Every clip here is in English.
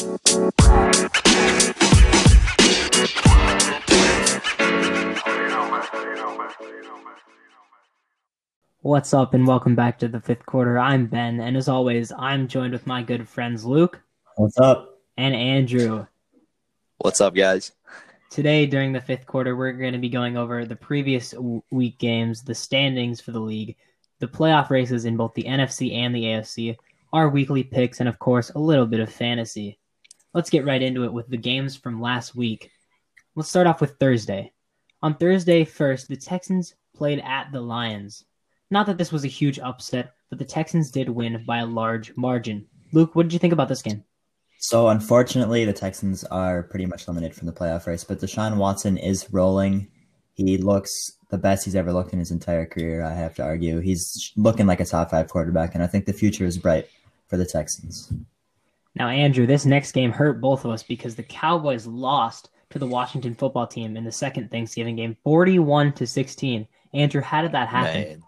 What's up, and welcome back to the fifth quarter. I'm Ben, and as always, I'm joined with my good friends Luke What's up? and Andrew. What's up, guys? Today, during the fifth quarter, we're going to be going over the previous week games, the standings for the league, the playoff races in both the NFC and the AFC, our weekly picks, and of course, a little bit of fantasy. Let's get right into it with the games from last week. Let's start off with Thursday. On Thursday, first, the Texans played at the Lions. Not that this was a huge upset, but the Texans did win by a large margin. Luke, what did you think about this game? So unfortunately, the Texans are pretty much limited from the playoff race, but Deshaun Watson is rolling. He looks the best he's ever looked in his entire career. I have to argue he's looking like a top five quarterback, and I think the future is bright for the Texans. Now, Andrew, this next game hurt both of us because the Cowboys lost to the Washington football team in the second Thanksgiving game, 41 to 16. Andrew, how did that happen? Man.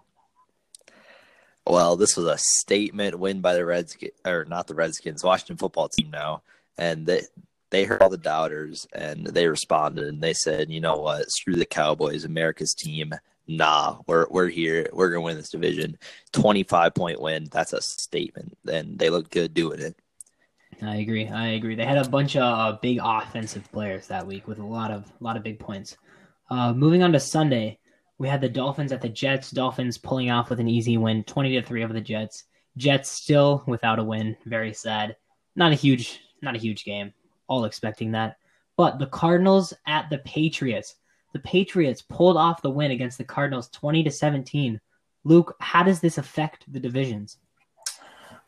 Well, this was a statement win by the Redskins, or not the Redskins, Washington football team now, and they they heard all the doubters and they responded and they said, you know what, screw the Cowboys, America's team. Nah, we're we're here. We're gonna win this division. Twenty five point win. That's a statement, and they look good doing it. I agree. I agree. They had a bunch of uh, big offensive players that week with a lot of a lot of big points. Uh, moving on to Sunday, we had the Dolphins at the Jets. Dolphins pulling off with an easy win, twenty to three over the Jets. Jets still without a win. Very sad. Not a huge, not a huge game. All expecting that. But the Cardinals at the Patriots. The Patriots pulled off the win against the Cardinals, twenty to seventeen. Luke, how does this affect the divisions?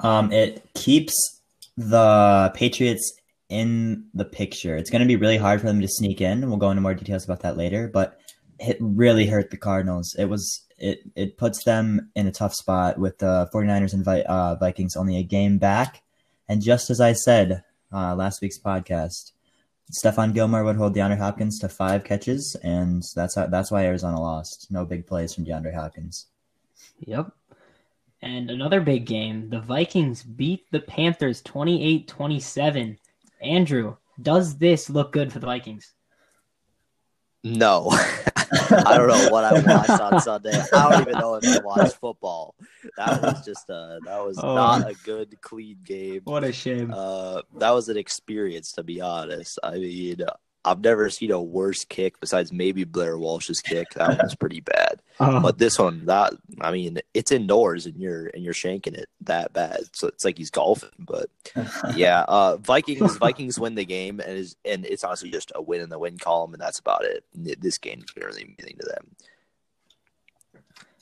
Um, it keeps the Patriots in the picture. It's going to be really hard for them to sneak in. We'll go into more details about that later, but it really hurt the Cardinals. It was it it puts them in a tough spot with the 49ers and Vi- uh, Vikings only a game back. And just as I said uh, last week's podcast, Stephon Gilmore would hold DeAndre Hopkins to five catches, and that's how, that's why Arizona lost. No big plays from DeAndre Hopkins. Yep. And another big game, the Vikings beat the Panthers 28-27. Andrew, does this look good for the Vikings? No, I don't know what I watched on Sunday. I don't even know if I watched football. That was just a that was Oh. not a good clean game. What a shame. Uh, that was an experience, to be honest. I mean, I've never seen a worse kick besides maybe Blair Walsh's kick. That one was pretty bad. Oh, But this one, that I mean, it's indoors and you're and you're shanking it that bad. So it's like he's golfing. But yeah, uh, Vikings Vikings win the game and is and it's honestly just a win in the win column and that's about it. This game didn't really mean anything to them.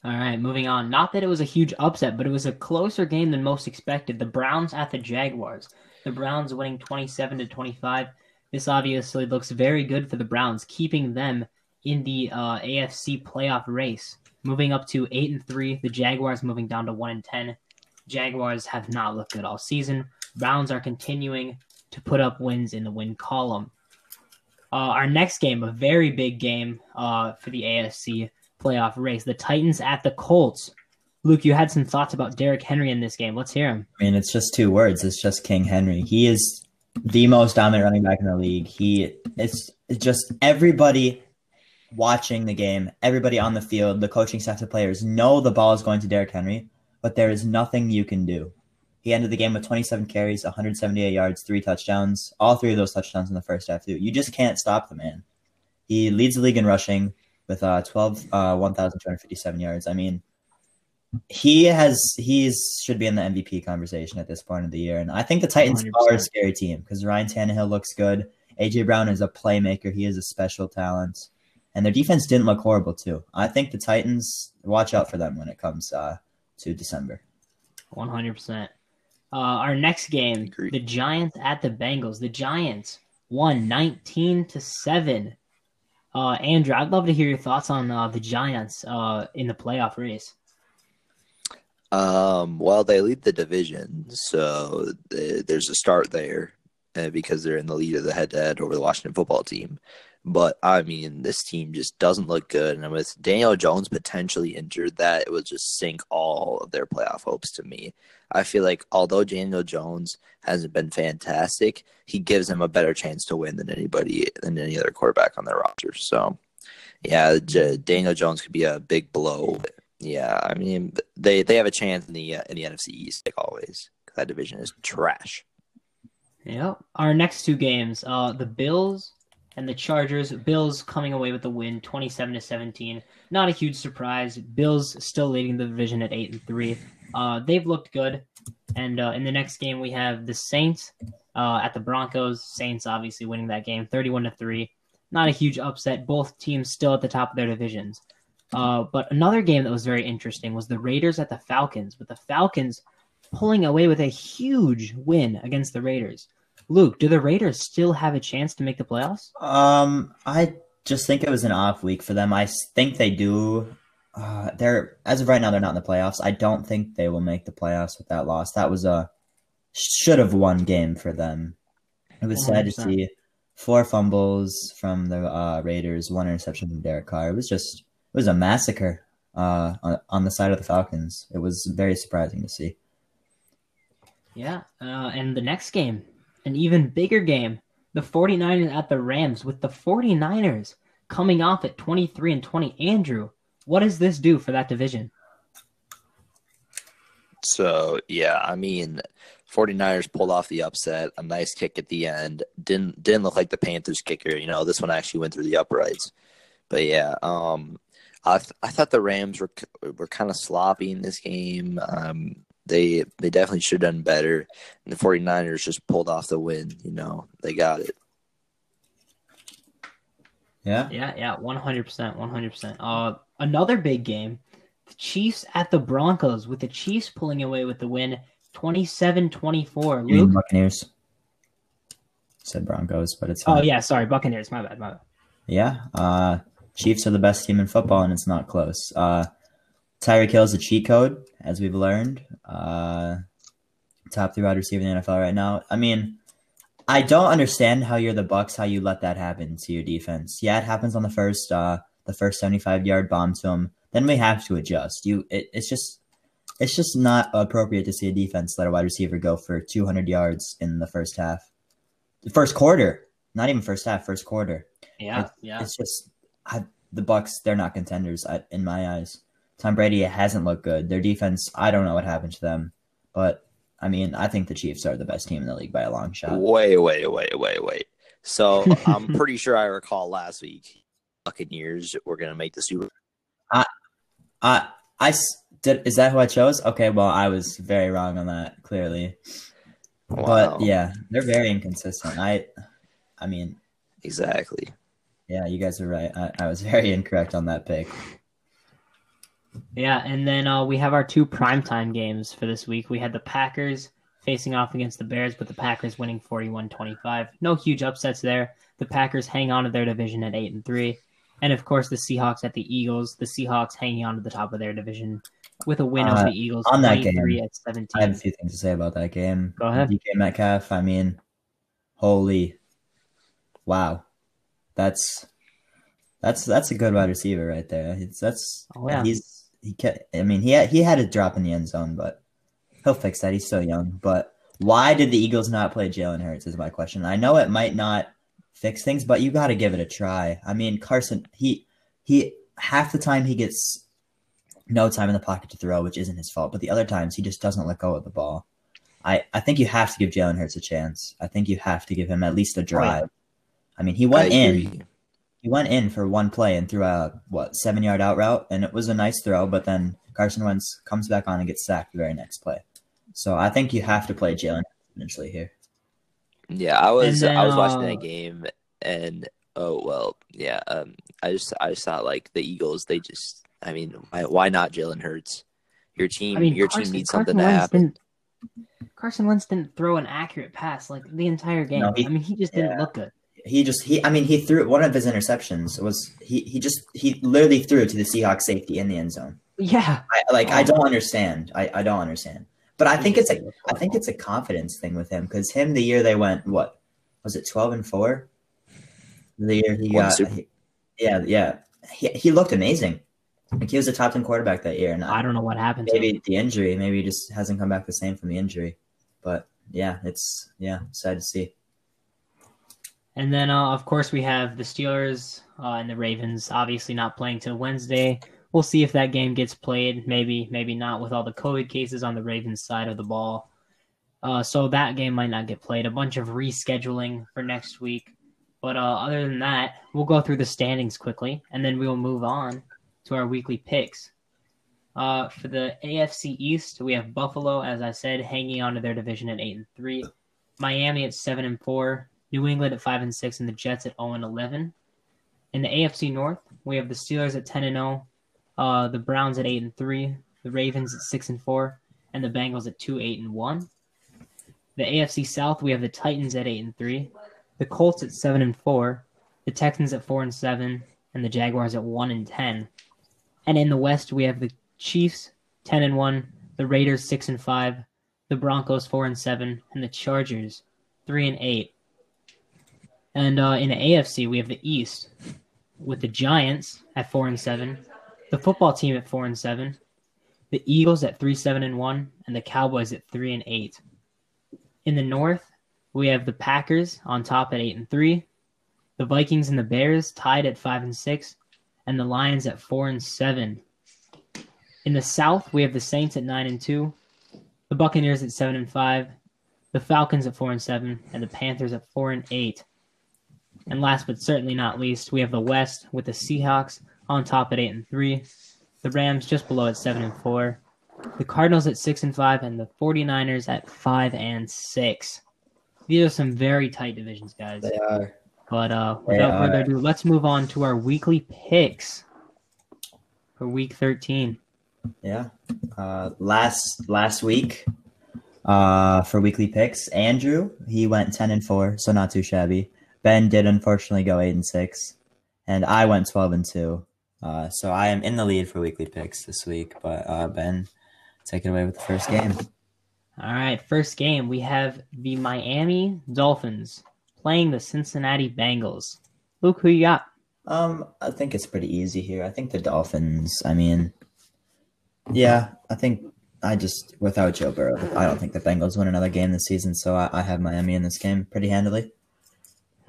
all right, moving on. Not that it was a huge upset, but it was a closer game than most expected. The Browns at the Jaguars. The Browns winning 27 to 25. This obviously looks very good for the Browns, keeping them in the uh, AFC playoff race. Moving up to 8 and 3, the Jaguars moving down to 1 and 10. Jaguars have not looked good all season. Browns are continuing to put up wins in the win column. Uh, our next game, a very big game uh, for the AFC playoff race, the Titans at the Colts. Luke, you had some thoughts about Derrick Henry in this game. Let's hear him. I mean, it's just two words. It's just King Henry. He is the most dominant running back in the league. He it's, it's just everybody watching the game, everybody on the field, the coaching staff, the players know the ball is going to Derrick Henry, but there is nothing you can do. He ended the game with 27 carries, 178 yards, three touchdowns. All three of those touchdowns in the first half, too. You just can't stop the man. He leads the league in rushing with uh, 12, uh, 1,257 yards. I mean, he has he's should be in the MVP conversation at this point of the year, and I think the Titans 100%. are a scary team because Ryan Tannehill looks good. AJ Brown is a playmaker; he is a special talent, and their defense didn't look horrible too. I think the Titans watch out for them when it comes uh, to December. 100%. Uh, our next game, the Giants at the Bengals. The Giants won 19 to 7. Uh, Andrew, I'd love to hear your thoughts on uh, the Giants uh, in the playoff race. Um, well, they lead the division, so th- there's a start there uh, because they're in the lead of the head-to-head over the Washington football team. But I mean, this team just doesn't look good, and with Daniel Jones potentially injured, that it would just sink all of their playoff hopes to me. I feel like although Daniel Jones hasn't been fantastic, he gives them a better chance to win than anybody than any other quarterback on their roster. So, yeah, J- Daniel Jones could be a big blow. Yeah, I mean they they have a chance in the uh, in the NFC East like always. That division is trash. Yep. Our next two games, uh, the Bills and the Chargers. Bills coming away with the win, twenty-seven to seventeen. Not a huge surprise. Bills still leading the division at eight and three. Uh, they've looked good. And uh, in the next game, we have the Saints uh, at the Broncos. Saints obviously winning that game, thirty-one to three. Not a huge upset. Both teams still at the top of their divisions. Uh, but another game that was very interesting was the Raiders at the Falcons, with the Falcons pulling away with a huge win against the Raiders. Luke, do the Raiders still have a chance to make the playoffs? Um, I just think it was an off week for them. I think they do. Uh, they're as of right now, they're not in the playoffs. I don't think they will make the playoffs with that loss. That was a should have won game for them. It was sad to see four fumbles from the uh, Raiders, one interception from Derek Carr. It was just it was a massacre uh, on, on the side of the Falcons. It was very surprising to see. Yeah. Uh, and the next game, an even bigger game, the 49ers at the Rams, with the 49ers coming off at 23 and 20. Andrew, what does this do for that division? So yeah, I mean, 49ers pulled off the upset, a nice kick at the end. Didn't didn't look like the Panthers kicker. You know, this one actually went through the uprights. But yeah, um, I th- I thought the Rams were were kind of sloppy in this game. Um, they they definitely should have done better. And the 49ers just pulled off the win. You know, they got it. Yeah. Yeah, yeah, 100%. 100%. Uh, another big game, the Chiefs at the Broncos, with the Chiefs pulling away with the win 27 24. You mean Luke? Buccaneers? Said Broncos, but it's Oh, fine. yeah, sorry, Buccaneers. My bad, my bad. Yeah, uh, Chiefs are the best team in football, and it's not close. Uh, Tyreek Hill's a cheat code, as we've learned. Uh, top three wide receiver in the NFL right now. I mean, I don't understand how you're the Bucks, how you let that happen to your defense. Yeah, it happens on the first, uh, the first 75 yard bomb to him. Then we have to adjust. You, it, it's just, it's just not appropriate to see a defense let a wide receiver go for 200 yards in the first half, the first quarter, not even first half, first quarter. Yeah, yeah. It's just I, the Bucks. They're not contenders I, in my eyes. Tom Brady hasn't looked good. Their defense. I don't know what happened to them, but I mean, I think the Chiefs are the best team in the league by a long shot. Wait, wait, wait, wait, wait. So I'm pretty sure I recall last week Buccaneers were gonna make the Super. I, I did. Is that who I chose? Okay, well, I was very wrong on that. Clearly, Wow. but yeah, they're very inconsistent. I, I mean, exactly. Yeah, you guys are right. I, I was very incorrect on that pick. Yeah, and then uh, we have our two primetime games for this week. We had the Packers facing off against the Bears, but the Packers winning 41-25. No huge upsets there. The Packers hang on to their division at 8 and 3. And of course, the Seahawks at the Eagles. The Seahawks hanging on to the top of their division with a win Uh, over the Eagles on that game, at 17. I have a few things to say about that game. Go ahead. DK Metcalf. I mean, holy, wow, that's that's that's a good wide receiver right there. It's, that's Oh, yeah. he's he can I mean, he had, he had a drop in the end zone, but he'll fix that. He's so young. But why did the Eagles not play Jalen Hurts? Is my question. I know it might not fix things, but you got to give it a try. I mean, Carson, he he half the time he gets no time in the pocket to throw, which isn't his fault. But the other times he just doesn't let go of the ball. I, I think you have to give Jalen Hurts a chance. I think you have to give him at least a oh, drive. I mean, he went I in. agree. He went in for one play and threw a what seven yard out route, and it was a nice throw. But then Carson Wentz comes back on and gets sacked the very next play. So I think you have to play Jalen eventually here. Yeah, I was then, I was watching uh, that game and oh well, yeah. Um, I just I just thought like the Eagles, they just I mean, why, why not Jalen Hurts? Your team, I mean, your Carson, team needs something Carson to Wentz happen. Carson Wentz didn't throw an accurate pass like the entire game. No, he- I mean, he just didn't look good. He just he I mean he threw one of his interceptions was he he just he literally threw it to the Seahawks safety in the end zone. Yeah, I like I don't understand. I, I don't understand. But I think it's a I think it's a confidence thing with him because him the year they went what was it twelve and four? the year he got. He- yeah, yeah. He, he looked amazing. Like he was a top ten quarterback that year, and I don't know what happened to him. maybe the injury, maybe he just hasn't come back the same from the injury. But yeah, it's yeah, sad to see. And then, uh, of course, we have the Steelers uh, and the Ravens. Obviously, not playing till Wednesday. We'll see if that game gets played. Maybe, maybe not. With all the COVID cases on the Ravens side of the ball, uh, so that game might not get played. A bunch of rescheduling for next week. But uh, other than that, we'll go through the standings quickly, and then we'll move on to our weekly picks. Uh, for the AFC East, we have Buffalo, as I said, hanging on to their division at eight and three. Miami at seven and four. New England at five and six, and the Jets at zero and eleven. In the AFC North, we have the Steelers at ten and zero, uh, the Browns at eight and three, the Ravens at six and four, and the Bengals at two eight and one. The AFC South, we have the Titans at eight and three, the Colts at seven and four, the Texans at four and seven, and the Jaguars at one and ten. And in the West, we have the Chiefs ten and one, the Raiders six and five, the Broncos four and seven, and the Chargers three and eight. And uh, in the AFC, we have the East with the Giants at four and seven, the football team at four and seven, the Eagles at three seven and one, and the Cowboys at three and eight. In the North, we have the Packers on top at eight and three, the Vikings and the Bears tied at five and six, and the Lions at four and seven. In the South, we have the Saints at nine and two, the Buccaneers at seven and five, the Falcons at four and seven, and the Panthers at four and eight. And last but certainly not least, we have the West with the Seahawks on top at eight and three, the Rams just below at seven and four, the Cardinals at six and five, and the 49ers at five and six. These are some very tight divisions, guys. They are. But uh, without further ado, let's move on to our weekly picks for week 13. Yeah. Uh, last last week, uh, for weekly picks, Andrew he went ten and four, so not too shabby. Ben did unfortunately go eight and six, and I went twelve and two. Uh, so I am in the lead for weekly picks this week. But uh, Ben, take it away with the first game. All right, first game we have the Miami Dolphins playing the Cincinnati Bengals. Luke, who you got? Um, I think it's pretty easy here. I think the Dolphins. I mean, yeah, I think I just without Joe Burrow, I don't think the Bengals win another game this season. So I, I have Miami in this game pretty handily.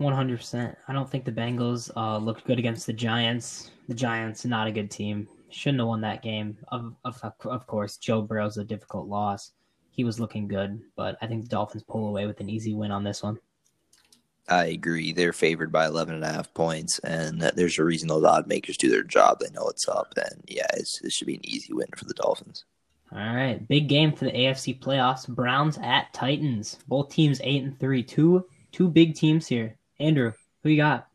100%. I don't think the Bengals uh, looked good against the Giants. The Giants, not a good team. Shouldn't have won that game. Of, of, of course, Joe Burrow's a difficult loss. He was looking good, but I think the Dolphins pull away with an easy win on this one. I agree. They're favored by 11 and a half points, and there's a reason those odd makers do their job. They know what's up, and yeah, it's, it should be an easy win for the Dolphins. All right, big game for the AFC playoffs. Browns at Titans. Both teams eight and three. Two two big teams here. Andrew, who you got?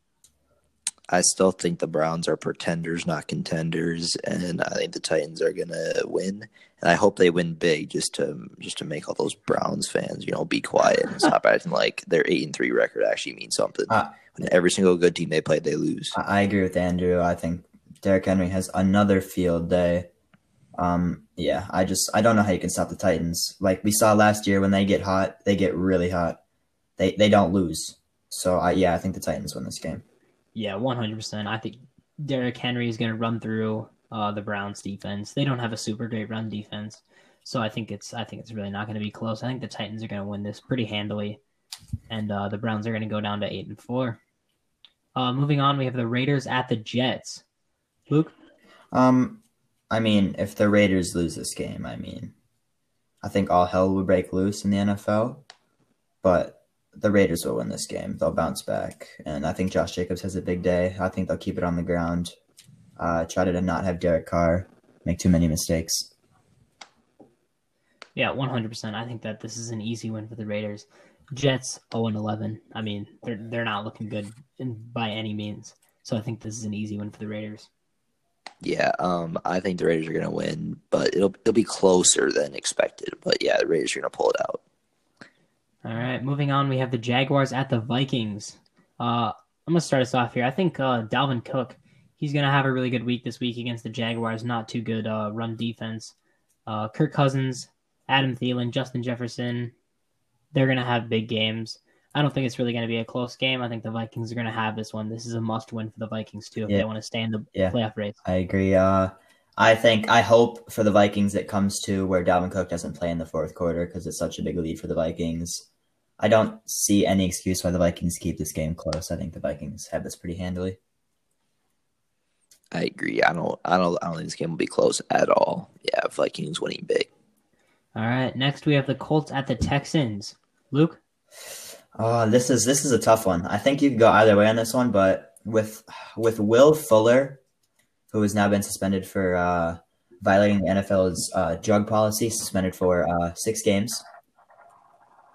I still think the Browns are pretenders, not contenders, and I think the Titans are gonna win. And I hope they win big, just to just to make all those Browns fans, you know, be quiet and stop acting like their eight and three record actually means something. Uh, when every single good team they play, they lose. I, I agree with Andrew. I think Derrick Henry has another field day. Um, yeah, I just I don't know how you can stop the Titans. Like we saw last year, when they get hot, they get really hot. They they don't lose. So I yeah, I think the Titans win this game. Yeah, one hundred percent. I think Derrick Henry is going to run through uh, the Browns defense. They don't have a super great run defense, so I think it's I think it's really not going to be close. I think the Titans are going to win this pretty handily, and uh, the Browns are going to go down to eight and four. Uh, moving on, we have the Raiders at the Jets. Luke, Um, I mean, if the Raiders lose this game, I mean, I think all hell will break loose in the NFL. But the Raiders will win this game. They'll bounce back, and I think Josh Jacobs has a big day. I think they'll keep it on the ground. Uh, try to not have Derek Carr make too many mistakes. yeah, one hundred percent. I think that this is an easy win for the Raiders. Jets zero and eleven. I mean, they're they're not looking good in, by any means. So I think this is an easy win for the Raiders. Yeah, um, I think the Raiders are gonna win, but it'll it'll be closer than expected. But yeah, the Raiders are gonna pull it out. All right, moving on, we have the Jaguars at the Vikings. Uh, I'm gonna start us off here. I think uh, Dalvin Cook, he's gonna have a really good week this week against the Jaguars. Not too good uh, run defense. Uh, Kirk Cousins, Adam Thielen, Justin Jefferson, they're gonna have big games. I don't think it's really going to be a close game. I think the Vikings are going to have this one. This is a must win for the Vikings too if Yeah. they want to stay in the Yeah. playoff race. I agree. Uh, I think I hope for the Vikings it comes to where Dalvin Cook doesn't play in the fourth quarter because it's such a big lead for the Vikings. I don't see any excuse why the Vikings keep this game close. I think the Vikings have this pretty handily. I agree. I don't. I don't. I don't think this game will be close at all. Yeah, Vikings winning big. All right, next we have the Colts at the Texans. Luke, Oh, this is this is a tough one. I think you could go either way on this one, but with with Will Fuller, who has now been suspended for uh, violating the NFL's uh, drug policy, suspended for uh, six games.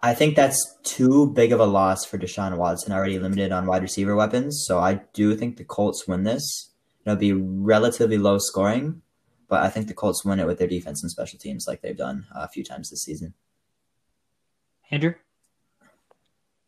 I think that's too big of a loss for Deshaun Watson, already limited on wide receiver weapons. So I do think the Colts win this. It'll be relatively low scoring, but I think the Colts win it with their defense and special teams, like they've done a few times this season. Andrew.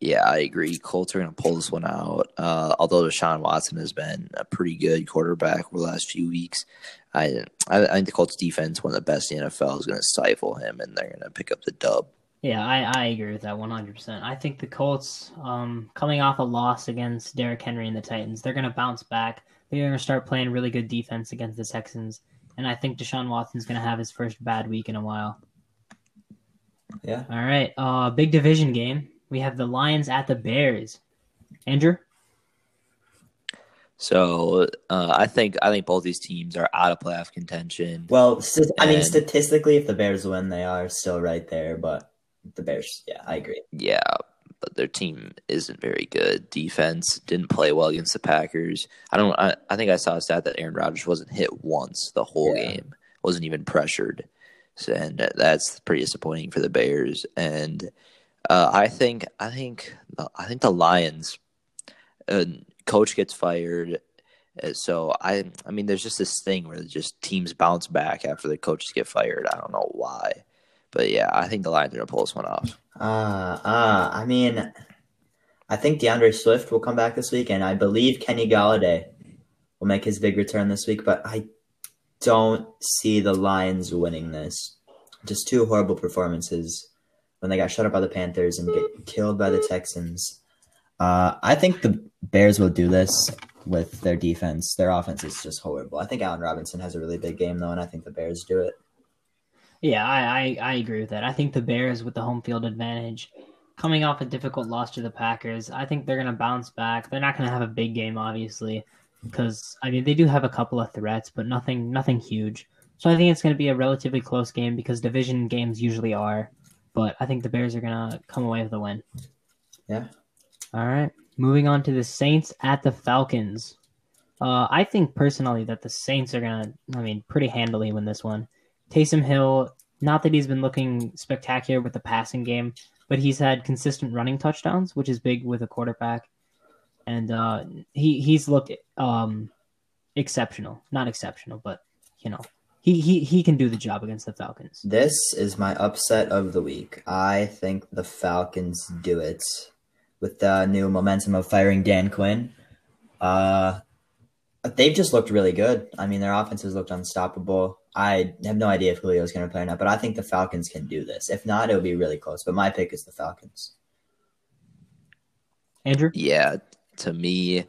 Yeah, I agree. Colts are going to pull this one out. Uh, although Deshaun Watson has been a pretty good quarterback over the last few weeks, I, I, I think the Colts defense, one of the best in the NFL, is going to stifle him, and they're going to pick up the dub. Yeah, I, I agree with that 100%. I think the Colts, um, coming off a loss against Derrick Henry and the Titans, they're going to bounce back. They're going to start playing really good defense against the Texans. And I think Deshaun Watson's going to have his first bad week in a while. Yeah. All right, uh, big division game. We have the Lions at the Bears. Andrew? So uh, I think I think both these teams are out of playoff contention. Well, st- I mean, statistically, if the Bears win, they are still right there. But the Bears, yeah, I agree. Yeah, but their team isn't very good. Defense didn't play well against the Packers. I don't. I, I think I saw a stat that Aaron Rodgers wasn't hit once the whole Yeah. game. wasn't even pressured, so, and that's pretty disappointing for the Bears. And uh, I think I think I think the Lions. Uh, coach gets fired. uh, So I, I mean, there's just this thing where just teams bounce back after the coaches get fired. I don't know why, but yeah, I think the Lions are gonna pull this one off. Uh, uh, I mean, I think D'Andre Swift will come back this week, and I believe Kenny Golladay will make his big return this week. But I don't see the Lions winning this. Just two horrible performances when they got shut up by the Panthers and get killed by the Texans. Uh, I think the Bears will do this with their defense. Their offense is just horrible. I think Allen Robinson has a really big game though, and I think the Bears do it. Yeah, I, I, I agree with that. I think the Bears with the home field advantage, coming off a difficult loss to the Packers, I think they're going to bounce back. They're not going to have a big game, obviously, because I mean they do have a couple of threats, but nothing nothing huge. So I think it's going to be a relatively close game because division games usually are. But I think the Bears are going to come away with a win. Yeah. All right, moving on to the Saints at the Falcons. Uh, I think personally that the Saints are going to, I mean, pretty handily win this one. Taysom Hill, not that he's been looking spectacular with the passing game, but he's had consistent running touchdowns, which is big with a quarterback. And uh, he he's looked um, exceptional, not exceptional, but you know he, he he can do the job against the Falcons. This is my upset of the week. I think the Falcons do it with the new momentum of firing Dan Quinn. Uh, they've just looked really good. I mean, their offense has looked unstoppable. I have no idea if Julio's going to play or not, but I think the Falcons can do this. If not, it'll be really close. But my pick is the Falcons. Andrew, Yeah, to me,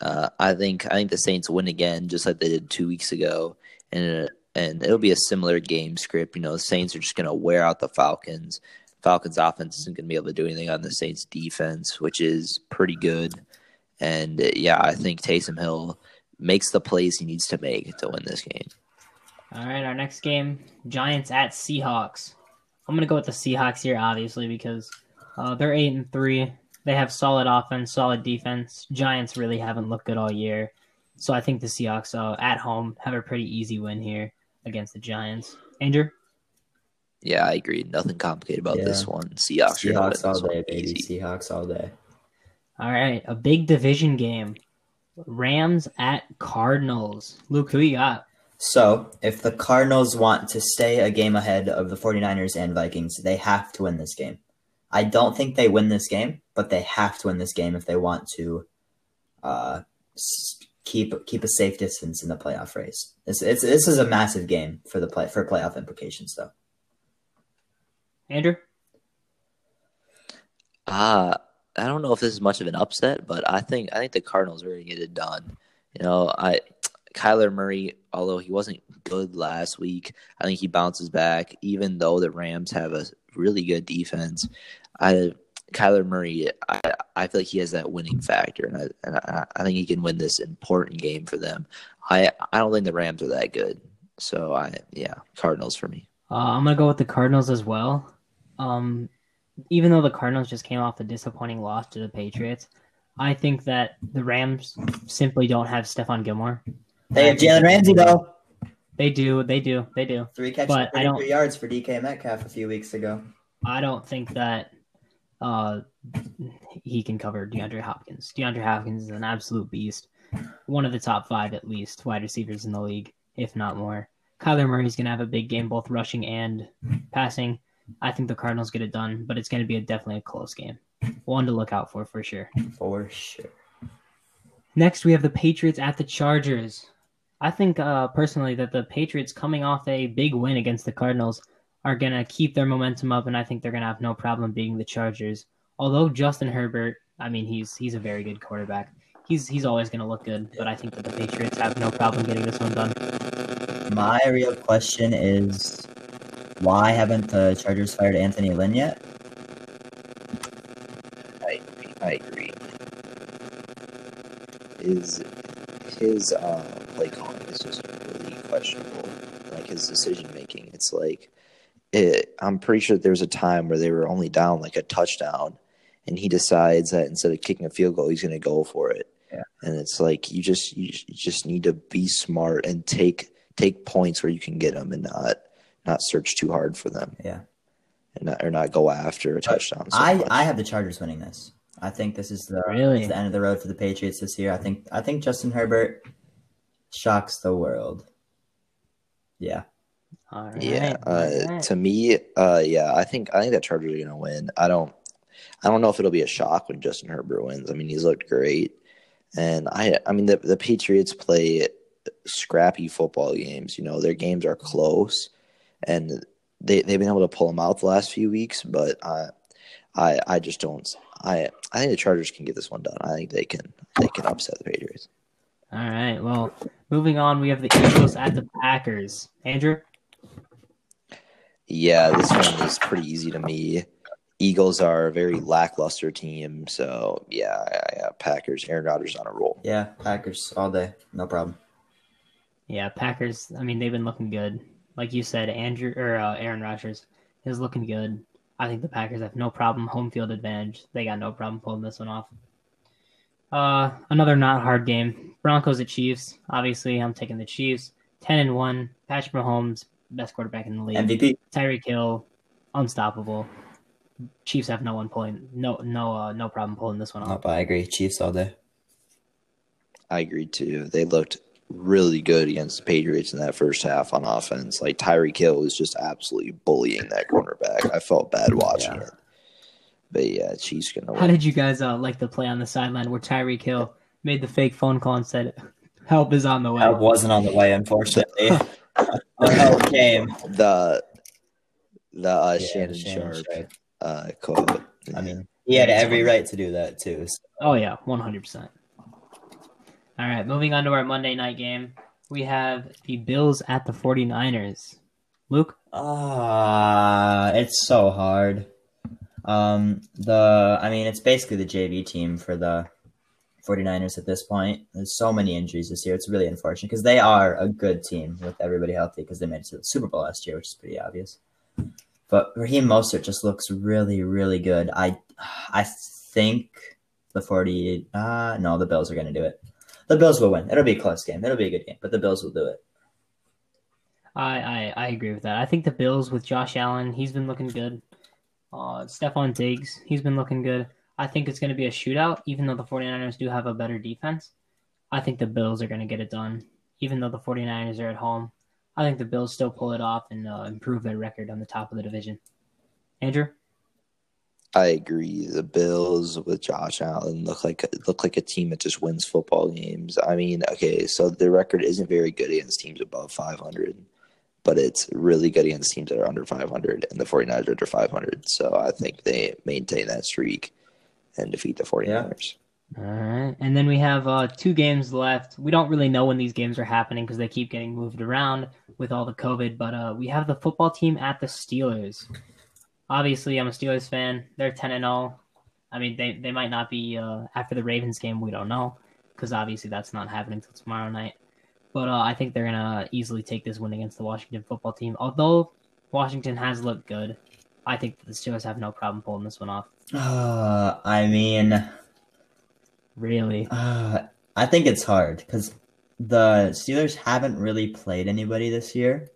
uh, I think I think the Saints win again, just like they did two weeks ago, and and it'll be a similar game script. You know, the Saints are just going to wear out the Falcons. Falcons offense isn't going to be able to do anything on the Saints defense, which is pretty good. And yeah, I think Taysom Hill makes the plays he needs to make to win this game. All right, our next game, Giants at Seahawks. I'm gonna go with the Seahawks here, obviously, because uh, they're eight and three. They have solid offense, solid defense. Giants really haven't looked good all year, so I think the Seahawks uh, at home have a pretty easy win here against the Giants. Andrew, Yeah, I agree. Nothing complicated about Yeah. this one. Seahawks, Seahawks all day, baby. easy. Seahawks all day. all right, a big division game, Rams at Cardinals. Luke, who you got? So, if the Cardinals want to stay a game ahead of the 49ers and Vikings, they have to win this game. I don't think they win this game, but they have to win this game if they want to uh, keep keep a safe distance in the playoff race. This it's this is a massive game for the play for playoff implications, though. Andrew, Ah, I don't know if this is much of an upset, but I think I think the Cardinals are going to get it done. You know, I Kyler Murray, although he wasn't good last week, I think he bounces back. Even though the Rams have a really good defense, I Kyler Murray, I, I feel like he has that winning factor, and I and I, I think he can win this important game for them. I I don't think the Rams are that good, so I yeah, Cardinals for me. Uh, I'm gonna go with the Cardinals as well. Um, even though the Cardinals just came off a disappointing loss to the Patriots, I think that the Rams simply don't have Stephon Gilmore. They have Jalen Ramsey though. They do, they do, they do. Three catches, But I don't- 33 yards for DK Metcalf a few weeks ago. I don't think that uh, he can cover DeAndre Hopkins. DeAndre Hopkins is an absolute beast, one of the top five at least wide receivers in the league, if not more. Kyler Murray's gonna have a big game, both rushing and passing. I think the Cardinals get it done, but it's gonna be a, definitely a close game, one to look out for for sure. For sure. Next, we have the Patriots at the Chargers. I think uh, personally that the Patriots, coming off a big win against the Cardinals, are going to keep their momentum up, and I think they're going to have no problem beating the Chargers. Although Justin Herbert, I mean, he's he's a very good quarterback. He's he's always going to look good, but I think that the Patriots have no problem getting this one done. My real question is why haven't the Chargers fired Anthony Lynn yet? I agree. I agree. His his uh, play calling is just really questionable. Like his decision making, it's like it, I'm pretty sure there was a time where they were only down like a touchdown, and he decides that instead of kicking a field goal, he's going to go for it. Yeah. And it's like you just you, you just need to be smart and take take points where you can get them, and not not search too hard for them, Yeah. and not, or not go after a touchdown. so I, much. I have the Chargers winning this. I think this is the, Really? the end of the road for the Patriots this year. I think I think Justin Herbert shocks the world. Yeah. All right. Yeah, uh, right. to me, uh, yeah, I think I think that Chargers are gonna win. I don't, I don't know if it'll be a shock when Justin Herbert wins. I mean, he's looked great, and I, I mean, the the Patriots play scrappy football games. You know, their games are close, and they they've been able to pull them out the last few weeks. But I, I, I just don't. I I think the Chargers can get this one done. I think they can they can upset the Patriots. All right. Well, moving on, we have the Eagles at the Packers. Andrew. Yeah, this one is pretty easy to me. Eagles are a very lackluster team, so yeah, I, I, Packers. Aaron Rodgers on a roll. Yeah. Packers all day. No problem. Yeah, Packers. I mean, they've been looking good. Like you said, Andrew or uh, Aaron Rodgers is looking good. I think the Packers have no problem home field advantage. They got no problem pulling this one off. Uh, another not hard game. Broncos at Chiefs. Obviously, I'm taking the Chiefs. Ten and one. Patrick Mahomes, best quarterback in the league. MVP. Tyreek Hill, unstoppable. Chiefs have no one pulling. No, no, uh, no problem pulling this one off. Nope, I agree. Chiefs all day. I agree too. They looked really good against the Patriots in that first half on offense. Like Tyreek Hill was just absolutely bullying that cornerback. I felt bad watching Yeah. it. But yeah, Chiefs gonna Win. How did you guys uh, like the play on the sideline where Tyreek Hill made the fake phone call and said, "Help is on the way"? Help wasn't on the way, unfortunately. the help came. the the uh, Yeah, Shannon, Shannon Sharpe Sharpe. uh, quote. I mean, he had every right to do that too. so- Oh yeah, one hundred percent. All right, moving on to our Monday night game. We have the Bills at the 49ers. Luke, Ah, it's so hard. Um, the I mean, it's basically the JV team for the 49ers at this point. There's so many injuries this year. It's really unfortunate because they are a good team with everybody healthy because they made it to the Super Bowl last year, which is pretty obvious. But Raheem Mostert just looks really, really good. I, I think the 40. Uh, no, the Bills are going to do it. The Bills will win. It'll be a close game. It'll be a good game, but the Bills will do it. I, I I agree with that. I think the Bills with Josh Allen, he's been looking good. Uh, Stefon Diggs, he's been looking good. I think it's going to be a shootout, even though the 49ers do have a better defense. I think the Bills are going to get it done, even though the 49ers are at home. I think the Bills still pull it off and uh, improve their record on the top of the division. Andrew? I agree. The Bills with Josh Allen look like look like a team that just wins football games. I mean, okay, so their record isn't very good against teams above 500, but it's really good against teams that are under 500, and the 49ers are under 500. So I think they maintain that streak, and defeat the 49ers. All right. And then we have uh, two games left. We don't really know when these games are happening because they keep getting moved around with all the COVID. But uh, we have the football team at the Steelers. Obviously, I'm a Steelers fan. They're 10 and 0. I mean, they, they might not be uh, after the Ravens game. We don't know because obviously that's not happening until tomorrow night. But uh, I think they're going to easily take this win against the Washington football team. Although Washington has looked good, I think the Steelers have no problem pulling this one off. Uh, I mean, Really? uh, I think it's hard because the Steelers haven't really played anybody this year.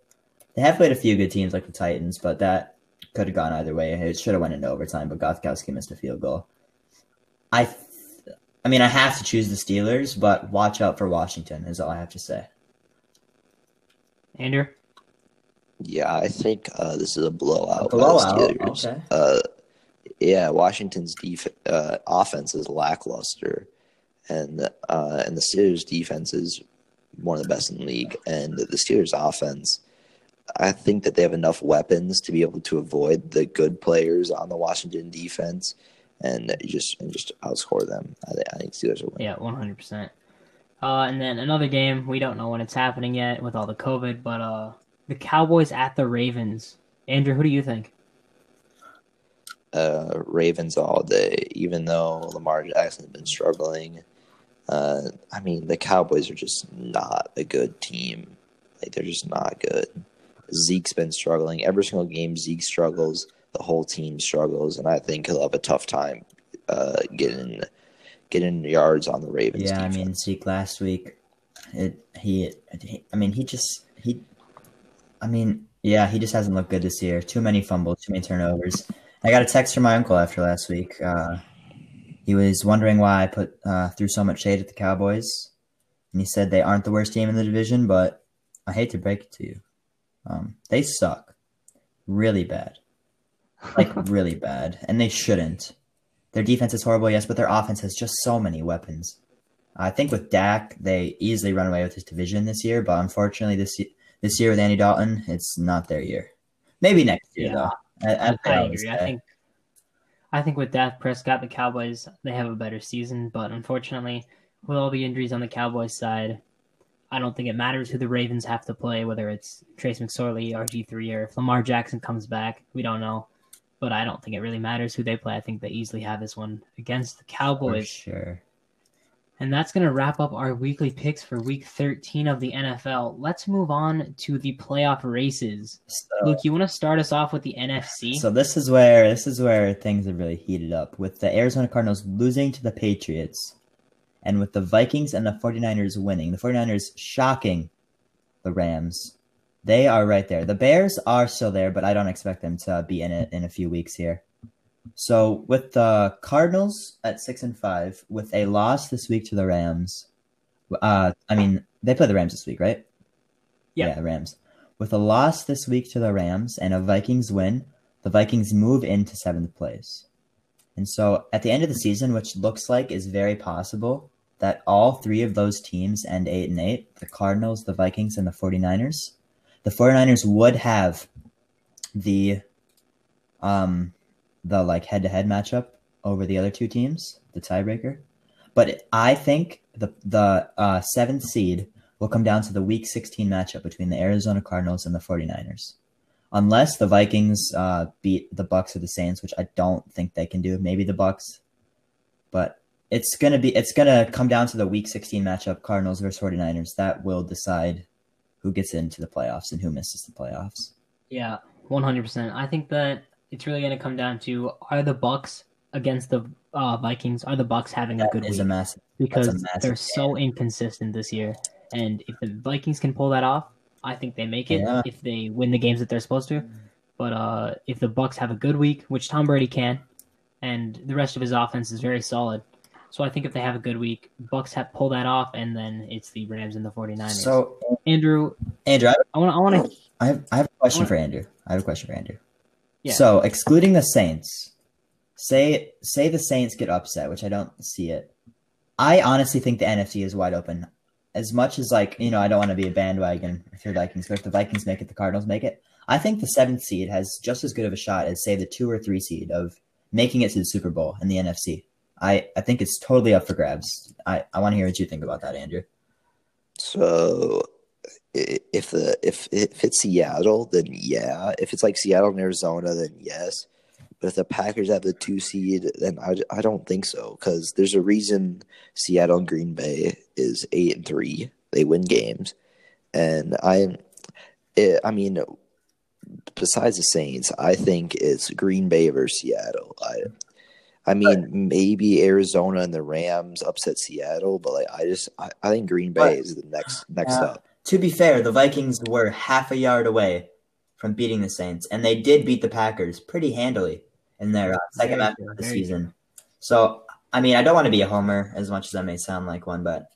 They have played a few good teams like the Titans, but that could have gone either way. It should have went into overtime, but Gostkowski missed a field goal. I, th- I mean, I have to choose the Steelers, but watch out for Washington is all I have to say. Andrew? Yeah, I think uh, this is a blowout. the Blowout, Steelers. okay. Uh, yeah, Washington's def- uh, offense is lackluster, and uh, and the Steelers' defense is one of the best in the league. And the Steelers' offense, I think that they have enough weapons to be able to avoid the good players on the Washington defense, and just and just outscore them. I, I think Steelers will win. Yeah, one hundred percent. Uh, and then another game we don't know when it's happening yet with all the COVID, but uh, the Cowboys at the Ravens. Andrew, who do you think? uh, Ravens all day, even though Lamar Jackson's been struggling. Uh, I mean, the Cowboys are just not a good team. Like they're just not good. Zeke's been struggling every single game. Zeke struggles. The whole team struggles, and I think he'll have a tough time uh, getting getting yards on the Ravens. Yeah, I mean Zeke last week, it he, he, I mean he just he, I mean yeah he just hasn't looked good this year. Too many fumbles, too many turnovers. I got a text from my uncle after last week. Uh, he was wondering why I put uh, threw so much shade at the Cowboys, and he said they aren't the worst team in the division, but I hate to break it to you, um, they suck, really bad, like really bad, and they shouldn't. Their defense is horrible, yes, but their offense has just so many weapons. I think with Dak, they easily run away with this division this year, but unfortunately, this this year with Andy Dalton, it's not their year. Maybe next year, Yeah. though. I, I, I, agree. I think I think with Dak Prescott, the Cowboys they have a better season, but unfortunately, with all the injuries on the Cowboys side, I don't think it matters who the Ravens have to play, whether it's Trace McSorley, RG three, or if Lamar Jackson comes back. We don't know, but I don't think it really matters who they play. I think they easily have this one against the for Cowboys. sure. And that's going to wrap up our weekly picks for week 13 of the NFL. Let's move on to the playoff races. So, Luke, you want to start us off with the NFC? so this is where this is where things have really heated up with the Arizona Cardinals losing to the Patriots and with the Vikings and the 49ers winning. The 49ers shocking the Rams. They are right there. The Bears are still there, but I don't expect them to be in it in a few weeks here. So with the Cardinals at six and five, with a loss this week to the Rams, uh, I mean they play the Rams this week, right? Yeah. yeah, the Rams. With a loss this week to the Rams and a Vikings win, the Vikings move into seventh place. And so at the end of the season, which looks like is very possible, that all three of those teams end 8 and 8 the Cardinals, the Vikings, and the 49ers. The 49ers would have the um the like head to head matchup over the other two teams, the tiebreaker. But I think the the uh, seventh seed will come down to the week 16 matchup between the Arizona Cardinals and the 49ers. Unless the Vikings uh, beat the Bucks or the Saints, which I don't think they can do. Maybe the Bucks. But it's gonna be it's gonna come down to the week 16 matchup, Cardinals versus 49ers. That will decide who gets into the playoffs and who misses the playoffs. Yeah, one hundred percent. I think that it's really going to come down to are the Bucks against the uh, Vikings? Are the Bucks having a good is week? a massive because massive they're game. so inconsistent this year. And if the Vikings can pull that off, I think they make it. Yeah. If they win the games that they're supposed to, but uh, if the Bucks have a good week, which Tom Brady can, and the rest of his offense is very solid. So I think if they have a good week, Bucks have pull that off, and then it's the Rams and the 49ers. So Andrew, Andrew, I want to, I want to, I have, I have a question What? for Andrew. I have a question for Andrew. Yeah. So, excluding the Saints, say say the Saints get upset, which I don't see it. I honestly think the NFC is wide open. As much as like you know, I don't want to be a bandwagon for the Vikings, but if the Vikings make it, the Cardinals make it. I think the seventh seed has just as good of a shot as say the two or three seed of making it to the Super Bowl in the NFC. I, I think it's totally up for grabs. I, I want to hear what you think about that, Andrew. So i- if the if if it's Seattle, then yeah. If it's like Seattle and Arizona, then yes. But if the Packers have the two seed, then I, I don't think so because there's a reason Seattle and Green Bay is eight and three. They win games, and I, it, I mean, besides the Saints, I think it's Green Bay versus Seattle. I, I mean, maybe Arizona and the Rams upset Seattle, but like I just I, I think Green Bay is the next next up. To be fair, the Vikings were half a yard away from beating the Saints, and they did beat the Packers pretty handily in their uh, second Very match of the very season. So, I mean, I don't want to be a homer as much as that may sound like one, but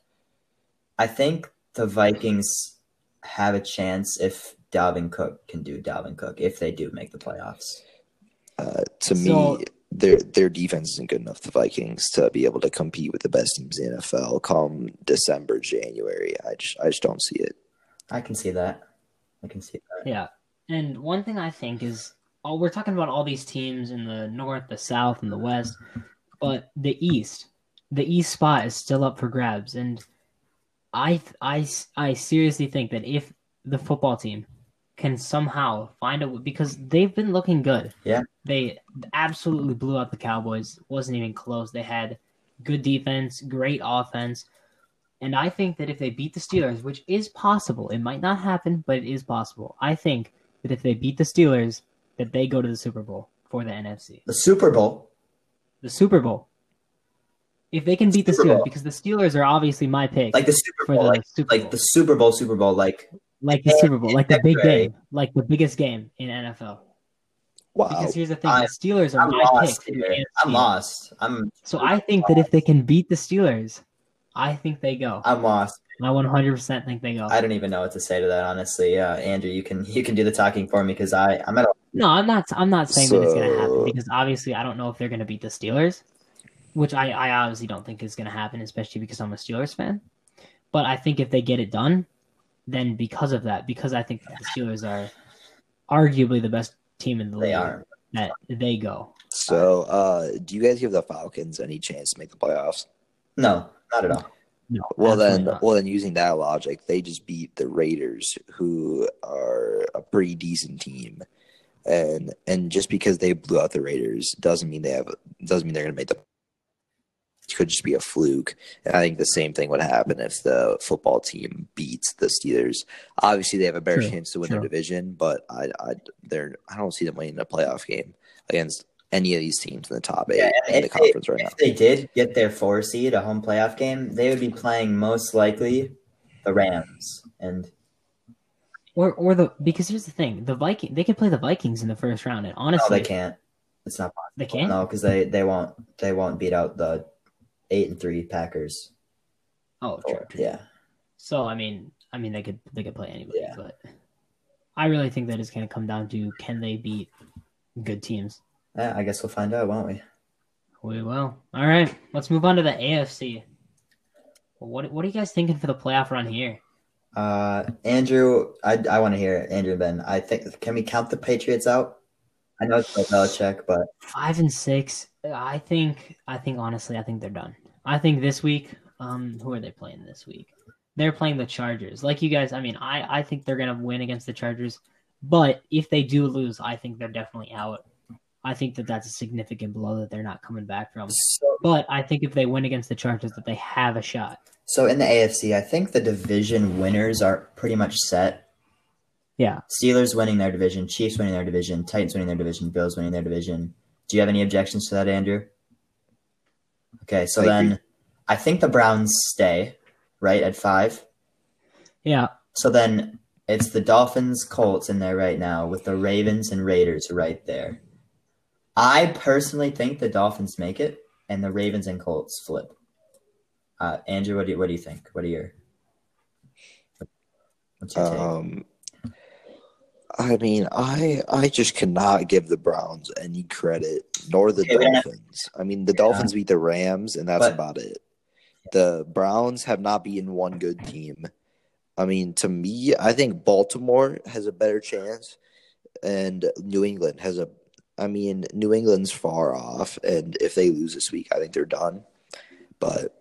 I think the Vikings have a chance if Dalvin Cook can do Dalvin Cook if they do make the playoffs. Uh, to So- me, their their defense isn't good enough. The Vikings to be able to compete with the best teams in the NFL come December, January. I just I just don't see it. I can see that. I can see that. Yeah. And one thing I think is, oh, we're talking about all these teams in the North, the South, and the West, but the East, the East spot is still up for grabs. And I, I, I seriously think that if the football team can somehow find a, because they've been looking good. Yeah. They absolutely blew out the Cowboys. wasn't even close. They had good defense, great offense. And I think that if they beat the Steelers, which is possible, it might not happen, but it is possible. I think that if they beat the Steelers, that they go to the Super Bowl for the NFC. The Super Bowl. The Super Bowl. If they can beat the Steelers, Bowl. because the Steelers are obviously my pick Like the Super Bowl. Like, Super Bowl. like the Super Bowl, Super Bowl, like like the Super Bowl, like the big February. game, like the biggest game in NFL. Wow. Because here's the thing: I- the Steelers are I'm my pick. lost for the here. NFC. I'm lost. I'm So I think that if they can beat the Steelers, I think they go. I'm lost. I 100% think they go. I don't even know what to say to that, honestly. Uh, Andrew, you can you can do the talking for me because I I'm at a No, I'm not. I'm not saying that it's going to happen because obviously I don't know if they're going to beat the Steelers, which I, I obviously don't think is going to happen, especially because I'm a Steelers fan. But I think if they get it done, then because of that, because I think the Steelers are arguably the best team in the they league, are. that they go. So, uh, do you guys give the Falcons any chance to make the playoffs? No, not at all. No, Well, then, not. well then, using that logic, they just beat the Raiders, who are a pretty decent team, and and just because they blew out the Raiders doesn't mean they have doesn't mean they're going to make the. It could just be a fluke. And I think the same thing would happen if the football team beats the Steelers. Obviously, they have a better True, chance to win true. their division, but I, I, they're I don't see them winning a playoff game against any of these teams in the top eight Yeah, in the if they- conference right now. If they did get their four seed, a home playoff game, they would be playing most likely the Rams. And or or the because here's the thing: the Viking they could play the Vikings in the first round, and no, honestly, they can't. It's not possible. They can't? No, because they, they won't they won't beat out the eight and three Packers. Oh, true, true. Yeah. So I mean, I mean they could they could play anybody, Yeah. but I really think that it's going to come down to can they beat good teams. Yeah, I guess we'll find out, won't we? We will. All right, let's move on to the AFC. What what are you guys thinking for the playoff run here? Uh, Andrew, I, I want to hear it. Andrew Ben. I think can we count the Patriots out? I know it's like Belichick, but Five and six. I think. I think honestly, I think they're done. I think this week. Um, who are they playing this week? They're playing the Chargers. Like you guys, I mean, I I think they're gonna win against the Chargers. But if they do lose, I think they're definitely out. I think that that's a significant blow that they're not coming back from. so, But I think if they win against the Chargers, that they have a shot. so in the AFC, I think the division winners are pretty much set. Yeah. Steelers winning their division, Chiefs winning their division, Titans winning their division, Bills winning their division. Do you have any objections to that, Andrew? Okay, so I then agree. I think the Browns stay right at five. Yeah. So then it's the Dolphins, Colts in there right now with the Ravens and Raiders right there. I personally think the Dolphins make it and the Ravens and Colts flip. Uh, Andrew, what do you what do you think? What are your what's your take? I mean, I I just cannot give the Browns any credit, nor the Okay, we don't have- Dolphins. I mean, the Yeah. Dolphins beat the Rams, and that's But- about it. The Browns have not beaten one good team. I mean, to me, I think Baltimore has a better chance, and New England has a I mean, New England's far off, and if they lose this week, I think they're done. But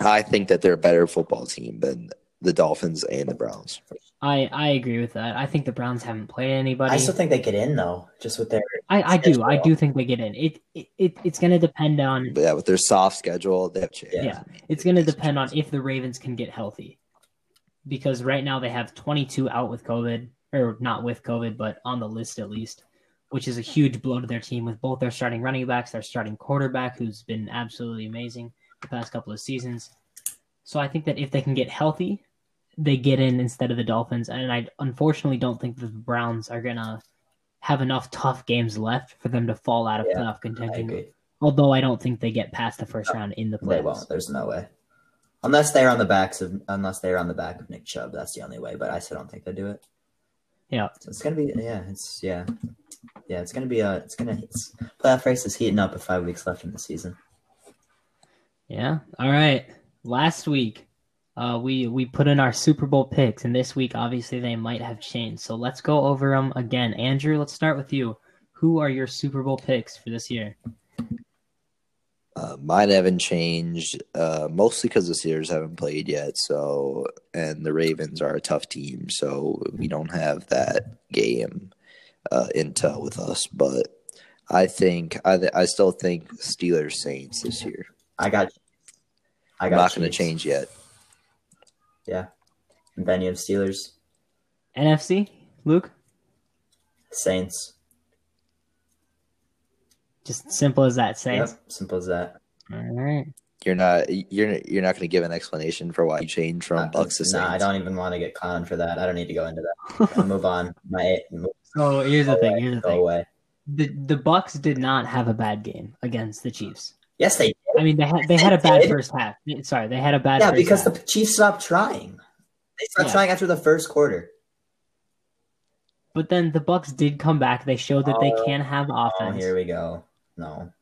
I think that they're a better football team than the Dolphins and the Browns. I I agree with that. I think the Browns haven't played anybody. I still think they get in though, just with their. I, I do. I do think they get in. It, it, it it's going to depend on But yeah, with their soft schedule, they have a chance. yeah. It's going to depend on if the Ravens can get healthy, because right now they have 22 out with COVID, or not with COVID, but on the list at least, which is a huge blow to their team with both their starting running backs, their starting quarterback, who's been absolutely amazing the past couple of seasons. So I think that if they can get healthy, they get in instead of the Dolphins, and I unfortunately don't think the Browns are gonna have enough tough games left for them to fall out of Yeah, playoff contention. agree. Although I don't think they get past the first round in the playoffs. They won't. There's no way. Unless they're on the backs of unless they're on the back of Nick Chubb, that's the only way. But I still don't think they do it. Yeah. So it's gonna be yeah, it's yeah, yeah. It's gonna be a it's gonna it's, playoff race is heating up with five weeks left in the season. Yeah. All right. Last week, uh, we we put in our Super Bowl picks, and this week, obviously, they might have changed. So let's go over them again. Andrew, let's start with you. Who are your Super Bowl picks for this year? Uh, mine haven't changed, uh, mostly because the Steelers haven't played yet. So, and the Ravens are a tough team, so we don't have that game uh, intel with us. But I think I, th- I still think Steelers Saints this year. I got. I I'm not going to change yet. And then you have Steelers, NFC, Luke. Saints. Just simple as that. Saints. Yep, simple as that. All right. You're not you're you're not going to give an explanation for why you changed from Uh, Bucks to Saints. nah, I don't even want to get conned for that. I don't need to go into that. I'll move on. My move So here's the thing. away, Here's the go thing. away. The the Bucks did not have a bad game against the Chiefs. Yes, they did. I mean, they had they had a bad first half. Sorry, they had a bad. Yeah, first because half. the Chiefs stopped trying. They stopped Yeah. trying after the first quarter. But then the Bucks did come back. They showed that they Oh, can have Oh, offense. here we go. No.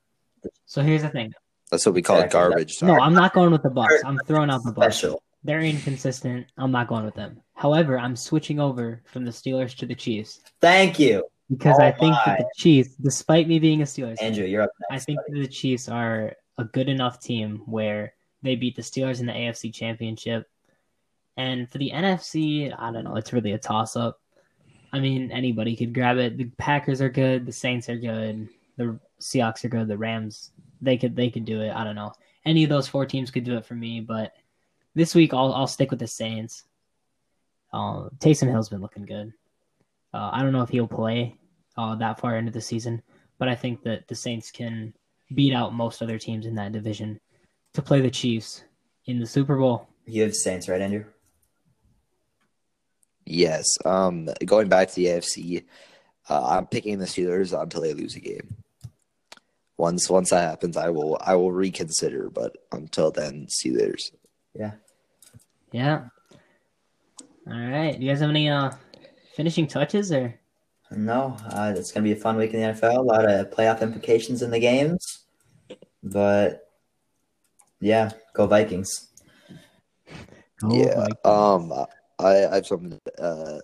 So here's the thing. That's what we call it Exactly. garbage. No, I'm not going with the Bucks. I'm throwing out the Bucks. Special. They're inconsistent. I'm not going with them. However, I'm switching over from the Steelers to the Chiefs Thank you, because Oh I think that the Chiefs, despite me being a Steelers, fan, Andrew. You're up I think buddy. the Chiefs are a good enough team where they beat the Steelers in the AFC Championship. And for the NFC, I don't know. It's really a toss up. I mean, anybody could grab it. The Packers are good. The Saints are good. The Seahawks are good. The Rams, they could they could do it. I don't know. Any of those four teams could do it for me. But this week, I'll I'll stick with the Saints. Uh, Taysom Hill's been looking good. Uh, I don't know if he'll play uh, that far into the season, but I think that the Saints can beat out most other teams in that division to play the Chiefs in the Super Bowl. You have Saints, right, Andrew? Yes. Um, going back to the AFC, uh, I'm picking the Steelers until they lose a game. Once once that happens, I will I will reconsider. But until then, Steelers. Yeah. Yeah. All right. You guys have any uh finishing touches or? No, uh, it's going to be a fun week in the NFL. A lot of playoff implications in the games. But yeah, go Vikings. Oh, yeah. Vikings. Um, I I have something. Uh,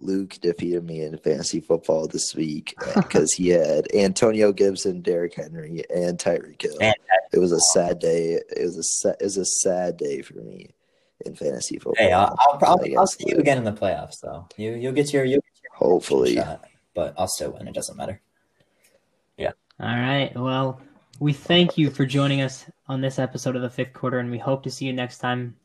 Luke defeated me in fantasy football this week because he had Antonio Gibson, Derrick Henry, and Tyreek Hill. Man, It was a sad day. It was a sa- it was a sad day for me in fantasy football. Hey, I'll, I'll, I'll, I'll see you again in the playoffs, though. You you'll get your you Hopefully. shot, but I'll still win. It doesn't matter. Yeah. All right. Well, we thank you for joining us on this episode of the fifth quarter, and we hope to see you next time.